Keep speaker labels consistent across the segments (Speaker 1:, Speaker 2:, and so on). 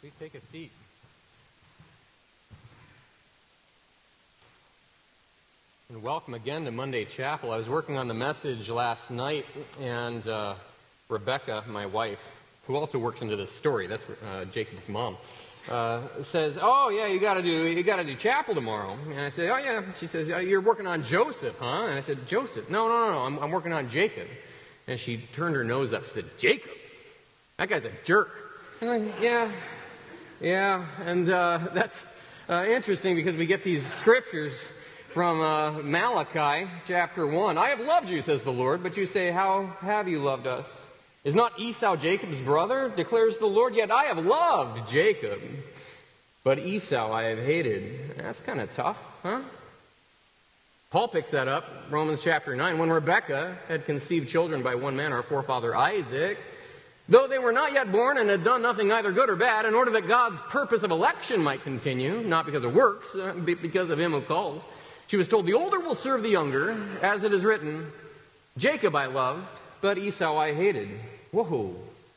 Speaker 1: Please take a seat. And welcome again to Monday Chapel. I was working on the message last night, and uh, Rebecca, my wife, who also works into this story, that's uh, Jacob's mom, uh, says, "Oh yeah, you got to do you got to do chapel tomorrow." And I said, "Oh yeah." She says, oh, "You're working on Joseph, huh?" And I said, "Joseph? No, no, no, no. I'm, I'm working on Jacob." And she turned her nose up. and said, "Jacob? That guy's a jerk." I'm like, "Yeah, yeah." And uh, that's uh, interesting because we get these scriptures from uh, Malachi chapter one. I have loved you, says the Lord, but you say, "How have you loved us?" Is not Esau Jacob's brother? declares the Lord. Yet I have loved Jacob, but Esau I have hated. That's kind of tough, huh? Paul picks that up, Romans chapter 9. When Rebekah had conceived children by one man, our forefather Isaac, though they were not yet born and had done nothing either good or bad, in order that God's purpose of election might continue, not because of works, uh, but because of him who calls, she was told, The older will serve the younger, as it is written, Jacob I loved, but Esau I hated. Whoa,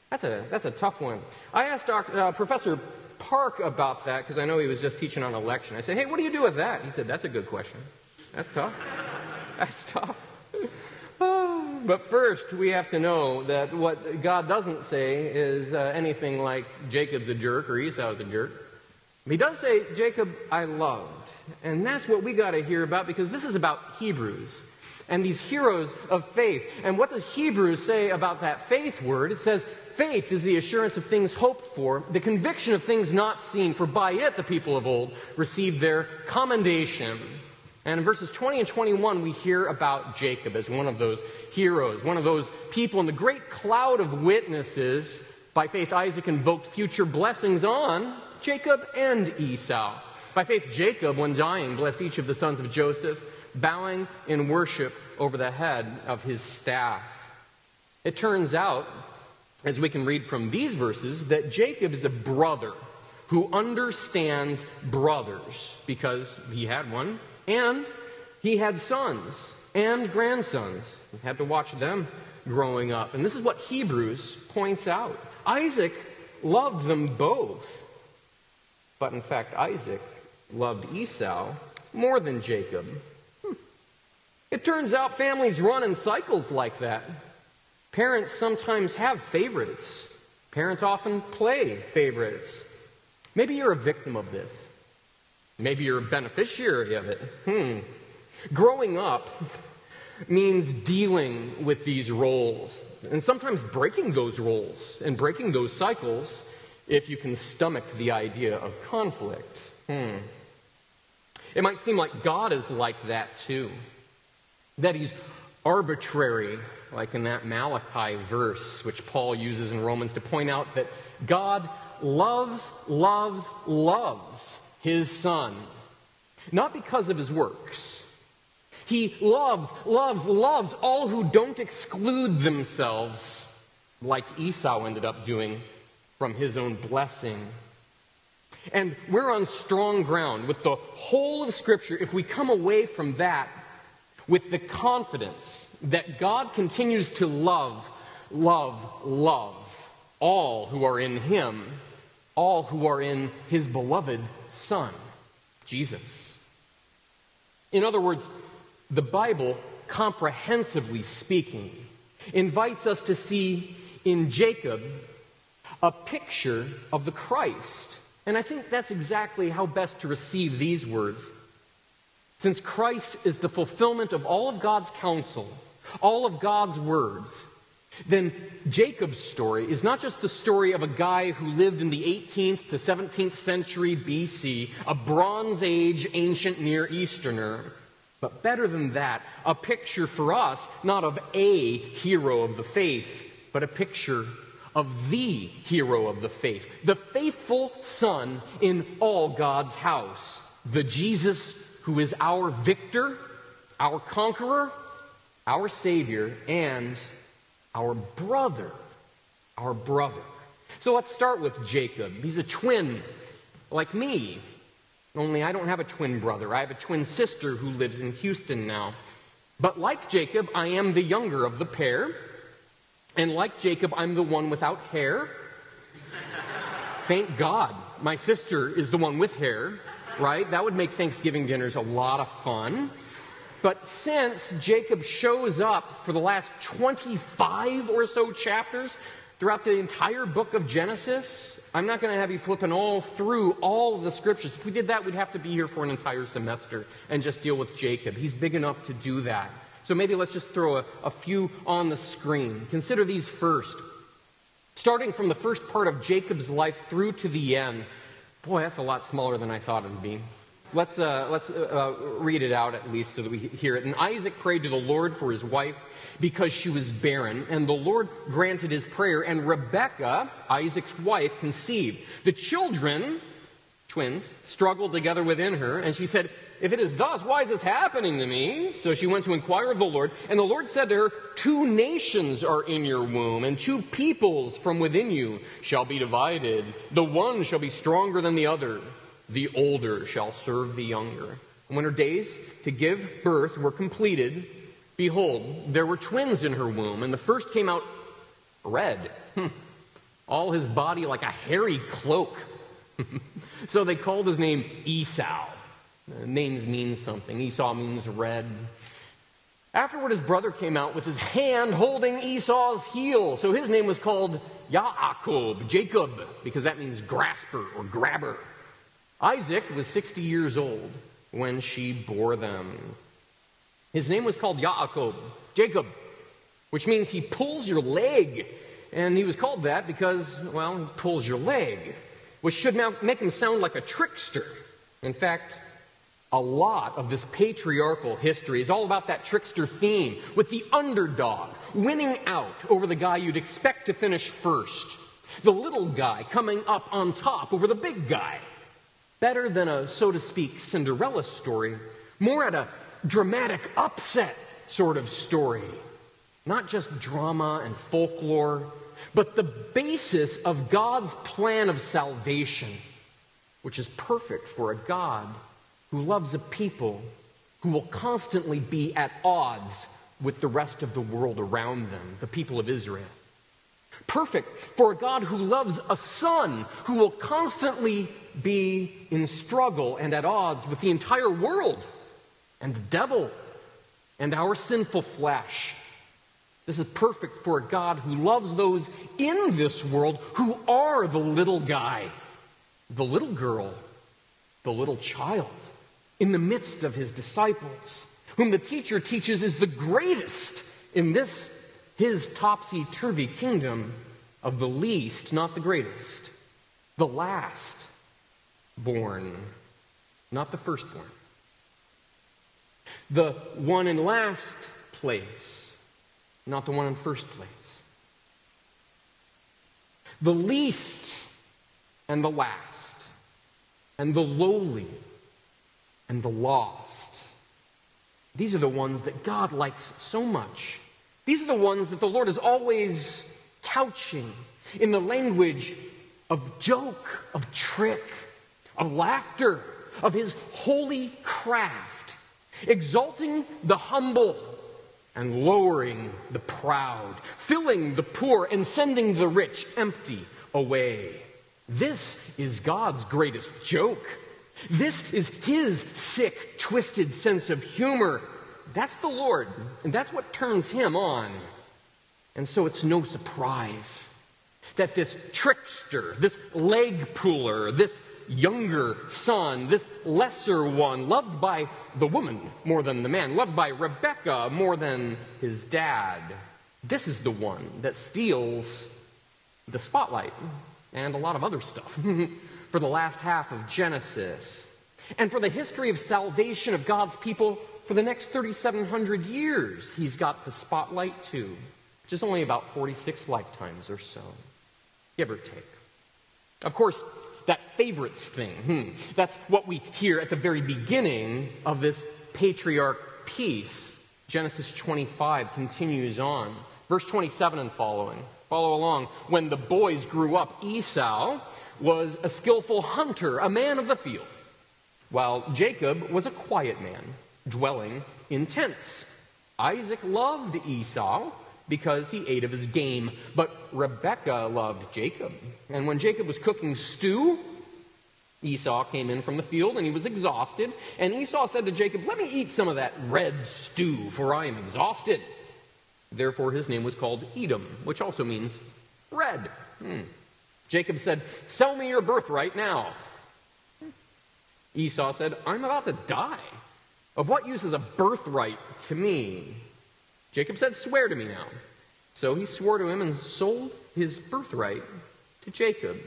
Speaker 1: that's a, that's a tough one. I asked Dr., uh, Professor Park about that because I know he was just teaching on election. I said, hey, what do you do with that? He said, that's a good question. That's tough. That's tough. but first, we have to know that what God doesn't say is uh, anything like Jacob's a jerk or Esau's a jerk. He does say, Jacob I loved. And that's what we got to hear about because this is about Hebrews and these heroes of faith. And what does Hebrews say about that faith word? It says, Faith is the assurance of things hoped for, the conviction of things not seen, for by it the people of old received their commendation. And in verses 20 and 21, we hear about Jacob as one of those heroes, one of those people in the great cloud of witnesses. By faith, Isaac invoked future blessings on Jacob and Esau. By faith, Jacob, when dying, blessed each of the sons of Joseph bowing in worship over the head of his staff. It turns out, as we can read from these verses, that Jacob is a brother who understands brothers because he had one and he had sons and grandsons. He had to watch them growing up. And this is what Hebrews points out. Isaac loved them both. But in fact, Isaac loved Esau more than Jacob. Hmm. It turns out families run in cycles like that. Parents sometimes have favorites. Parents often play favorites. Maybe you're a victim of this. Maybe you're a beneficiary of it. Hmm. Growing up means dealing with these roles and sometimes breaking those roles and breaking those cycles if you can stomach the idea of conflict. Hmm. It might seem like God is like that too that he's arbitrary, like in that Malachi verse, which Paul uses in Romans to point out that God loves, loves, loves his Son. Not because of his works. He loves, loves, loves all who don't exclude themselves, like Esau ended up doing from his own blessing. And we're on strong ground with the whole of Scripture if we come away from that with the confidence that God continues to love, love, love all who are in Him, all who are in His beloved Son, Jesus. In other words, the Bible, comprehensively speaking, invites us to see in Jacob a picture of the Christ. And I think that's exactly how best to receive these words since Christ is the fulfillment of all of God's counsel, all of God's words, then Jacob's story is not just the story of a guy who lived in the 18th to 17th century BC, a Bronze Age ancient Near Easterner, but better than that, a picture for us not of a hero of the faith, but a picture of the hero of the faith, the faithful son in all God's house, the Jesus who is our victor, our conqueror, our Savior, and our brother. Our brother. So let's start with Jacob. He's a twin, like me. Only I don't have a twin brother. I have a twin sister who lives in Houston now. But like Jacob, I am the younger of the pair. And like Jacob, I'm the one without hair. thank God my sister is the one with hair, right? That would make Thanksgiving dinners a lot of fun. But since Jacob shows up for the last 25 or so chapters throughout the entire book of Genesis, I'm not going to have you flipping all through all of the scriptures. If we did that, we'd have to be here for an entire semester and just deal with Jacob. He's big enough to do that. So maybe let's just throw a, a few on the screen. Consider these first. Starting from the first part of Jacob's life through to the end. Boy, that's a lot smaller than I thought it would be. Let's, uh, let's uh, uh, read it out at least so that we hear it. And Isaac prayed to the Lord for his wife because she was barren, and the Lord granted his prayer, and Rebekah, Isaac's wife, conceived. The children, twins, struggled together within her, and she said, If it is thus, why is this happening to me? So she went to inquire of the Lord, and the Lord said to her, Two nations are in your womb, and two peoples from within you shall be divided. The one shall be stronger than the other the older shall serve the younger. And when her days to give birth were completed, behold, there were twins in her womb, and the first came out red, hmm. all his body like a hairy cloak. so they called his name Esau. Uh, names mean something. Esau means red. Afterward, his brother came out with his hand holding Esau's heel. So his name was called Yaakov, Jacob, because that means grasper or grabber. Isaac was 60 years old when she bore them. His name was called Yaakov, Jacob, which means he pulls your leg. And he was called that because, well, he pulls your leg, which should now make him sound like a trickster. In fact, a lot of this patriarchal history is all about that trickster theme with the underdog winning out over the guy you'd expect to finish first. The little guy coming up on top over the big guy. Better than a, so to speak, Cinderella story, more at a dramatic upset sort of story. Not just drama and folklore, but the basis of God's plan of salvation, which is perfect for a God who loves a people who will constantly be at odds with the rest of the world around them, the people of Israel. Perfect for a God who loves a son who will constantly be in struggle and at odds with the entire world and the devil and our sinful flesh. This is perfect for a God who loves those in this world who are the little guy, the little girl, the little child in the midst of his disciples, whom the teacher teaches is the greatest in this his topsy turvy kingdom of the least, not the greatest, the last born, not the firstborn. The one in last place, not the one in first place. The least and the last, and the lowly and the lost. These are the ones that God likes so much. These are the ones that the Lord is always couching in the language of joke, of trick, of laughter, of his holy craft, exalting the humble and lowering the proud, filling the poor and sending the rich empty away. This is God's greatest joke. This is his sick, twisted sense of humor. That's the Lord, and that's what turns him on. And so it's no surprise that this trickster, this leg puller, this younger son, this lesser one, loved by the woman more than the man, loved by Rebecca more than his dad. This is the one that steals the spotlight and a lot of other stuff for the last half of Genesis and for the history of salvation of God's people for the next 3,700 years. He's got the spotlight too, which is only about 46 lifetimes or so, give or take. Of course, that favorites thing. Hmm. That's what we hear at the very beginning of this patriarch piece. Genesis 25 continues on. Verse 27 and following. Follow along. When the boys grew up, Esau was a skillful hunter, a man of the field, while Jacob was a quiet man, dwelling in tents. Isaac loved Esau because he ate of his game. But Rebekah loved Jacob. And when Jacob was cooking stew, Esau came in from the field and he was exhausted. And Esau said to Jacob, Let me eat some of that red stew, for I am exhausted. Therefore, his name was called Edom, which also means red. Hmm. Jacob said, Sell me your birthright now. Esau said, I'm about to die. Of what use is a birthright to me? Jacob said, Swear to me now. So he swore to him and sold his birthright to Jacob,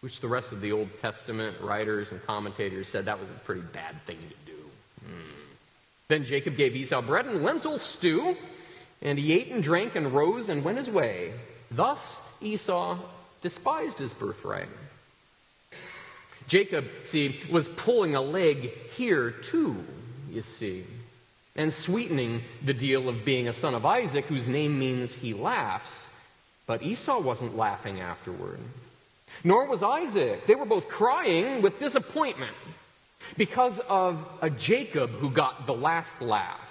Speaker 1: which the rest of the Old Testament writers and commentators said that was a pretty bad thing to do. Hmm. Then Jacob gave Esau bread and lentil stew, and he ate and drank and rose and went his way. Thus Esau despised his birthright. Jacob, see, was pulling a leg here too, you see, and sweetening the deal of being a son of Isaac, whose name means he laughs. But Esau wasn't laughing afterward. Nor was Isaac. They were both crying with disappointment because of a Jacob who got the last laugh.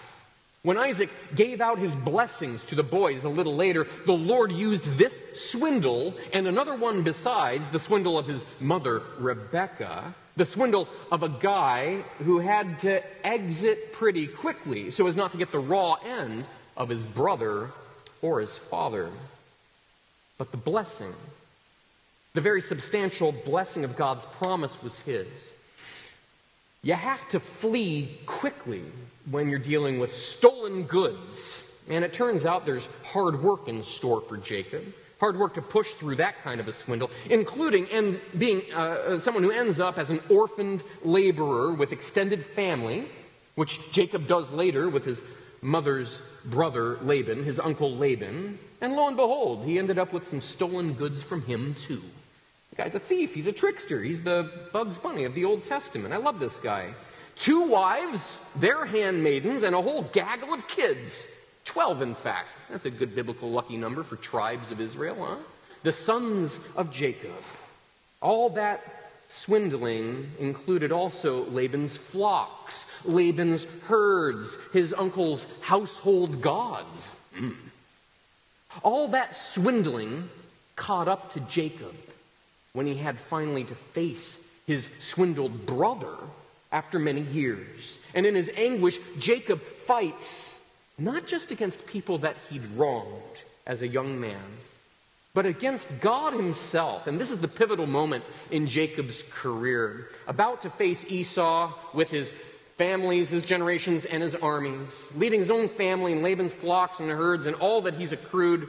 Speaker 1: When Isaac gave out his blessings to the boys a little later, the Lord used this swindle and another one besides, the swindle of his mother, Rebecca, the swindle of a guy who had to exit pretty quickly so as not to get the raw end of his brother or his father. But the blessing, the very substantial blessing of God's promise was his. You have to flee quickly when you're dealing with stolen goods. And it turns out there's hard work in store for Jacob. Hard work to push through that kind of a swindle, including and being uh, uh, someone who ends up as an orphaned laborer with extended family, which Jacob does later with his mother's brother Laban, his uncle Laban. And lo and behold, he ended up with some stolen goods from him too The guy's a thief. He's a trickster. He's the Bugs Bunny of the Old Testament. I love this guy. Two wives, their handmaidens, and a whole gaggle of kids. Twelve, in fact. That's a good biblical lucky number for tribes of Israel, huh? The sons of Jacob. All that swindling included also Laban's flocks, Laban's herds, his uncle's household gods. Hmm. All that swindling caught up to Jacob when he had finally to face his swindled brother after many years. And in his anguish, Jacob fights not just against people that he'd wronged as a young man, but against God himself. And this is the pivotal moment in Jacob's career. About to face Esau with his families, his generations, and his armies, leading his own family and Laban's flocks and herds and all that he's accrued,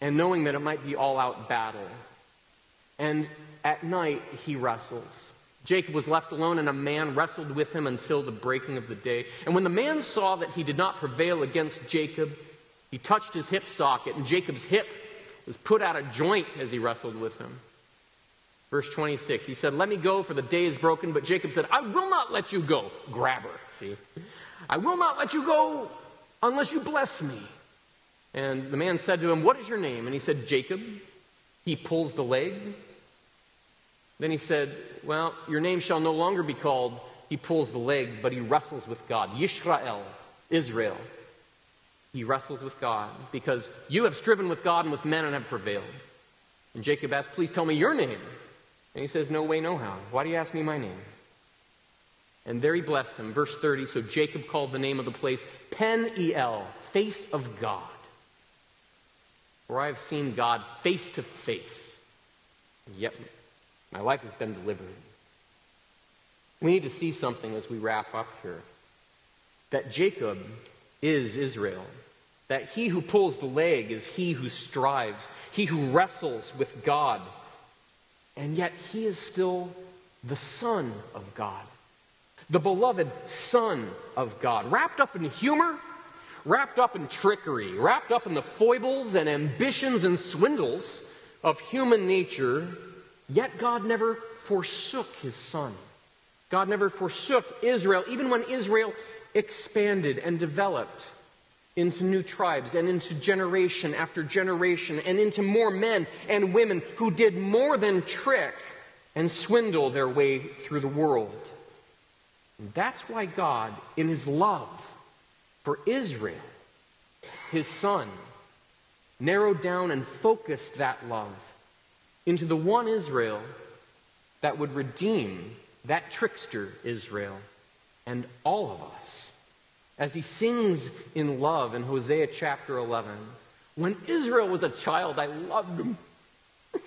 Speaker 1: and knowing that it might be all out battle. And at night he wrestles. Jacob was left alone, and a man wrestled with him until the breaking of the day. And when the man saw that he did not prevail against Jacob, he touched his hip socket, and Jacob's hip was put out of joint as he wrestled with him. Verse 26, he said, Let me go, for the day is broken. But Jacob said, I will not let you go. Grab her, see? I will not let you go unless you bless me. And the man said to him, What is your name? And he said, Jacob. He pulls the leg. Then he said, Well, your name shall no longer be called, he pulls the leg, but he wrestles with God. Yishrael, Israel. He wrestles with God because you have striven with God and with men and have prevailed. And Jacob asks, Please tell me your name. And he says, No way, no how. Why do you ask me my name? And there he blessed him. Verse 30 So Jacob called the name of the place Peniel, face of God where I've seen God face to face. Yet my life has been delivered. We need to see something as we wrap up here. That Jacob is Israel. That he who pulls the leg is he who strives, he who wrestles with God. And yet he is still the Son of God, the beloved Son of God, wrapped up in humor wrapped up in trickery, wrapped up in the foibles and ambitions and swindles of human nature, yet God never forsook his son. God never forsook Israel, even when Israel expanded and developed into new tribes and into generation after generation and into more men and women who did more than trick and swindle their way through the world. And that's why God, in his love, for Israel, his son, narrowed down and focused that love into the one Israel that would redeem that trickster Israel and all of us. As he sings in love in Hosea chapter 11, when Israel was a child, I loved him.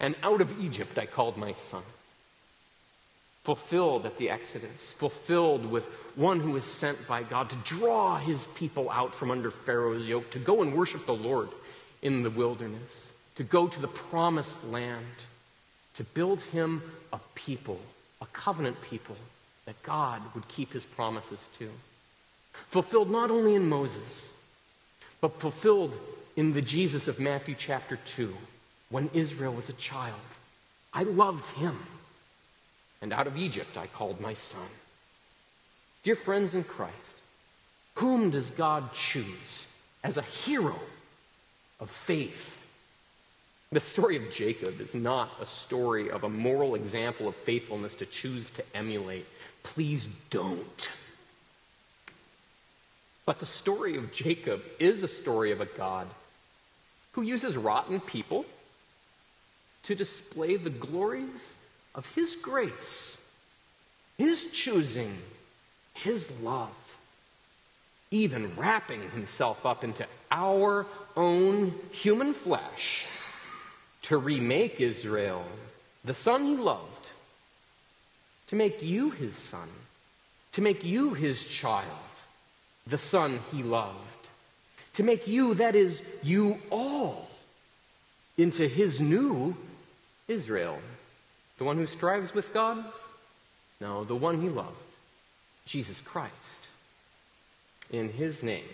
Speaker 1: and out of Egypt I called my son. Fulfilled at the Exodus, fulfilled with one who was sent by God to draw his people out from under Pharaoh's yoke, to go and worship the Lord in the wilderness, to go to the promised land, to build him a people, a covenant people that God would keep his promises to. Fulfilled not only in Moses, but fulfilled in the Jesus of Matthew chapter 2 when Israel was a child. I loved him. And out of Egypt I called my son. Dear friends in Christ, whom does God choose as a hero of faith? The story of Jacob is not a story of a moral example of faithfulness to choose to emulate. Please don't. But the story of Jacob is a story of a God who uses rotten people to display the glories of his grace, his choosing, his love, even wrapping himself up into our own human flesh to remake Israel, the son he loved, to make you his son, to make you his child, the son he loved, to make you, that is, you all, into his new Israel. The one who strives with God? No, the one he loved, Jesus Christ. In his name.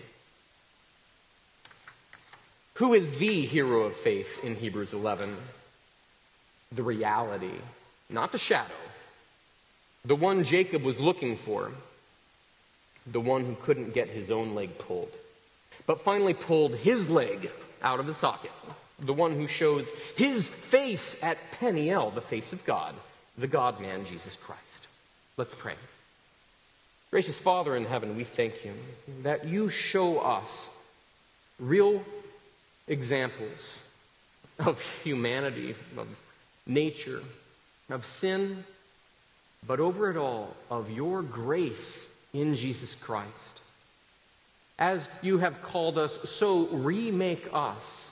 Speaker 1: Who is the hero of faith in Hebrews 11? The reality, not the shadow. The one Jacob was looking for. The one who couldn't get his own leg pulled, but finally pulled his leg out of the socket the one who shows his face at Peniel, the face of God, the God man, Jesus Christ. Let's pray. Gracious Father in heaven, we thank you that you show us real examples of humanity, of nature, of sin, but over it all, of your grace in Jesus Christ. As you have called us, so remake us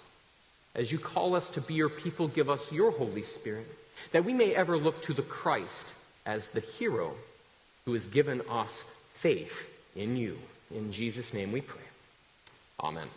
Speaker 1: as you call us to be your people, give us your Holy Spirit, that we may ever look to the Christ as the hero who has given us faith in you. In Jesus' name we pray. Amen.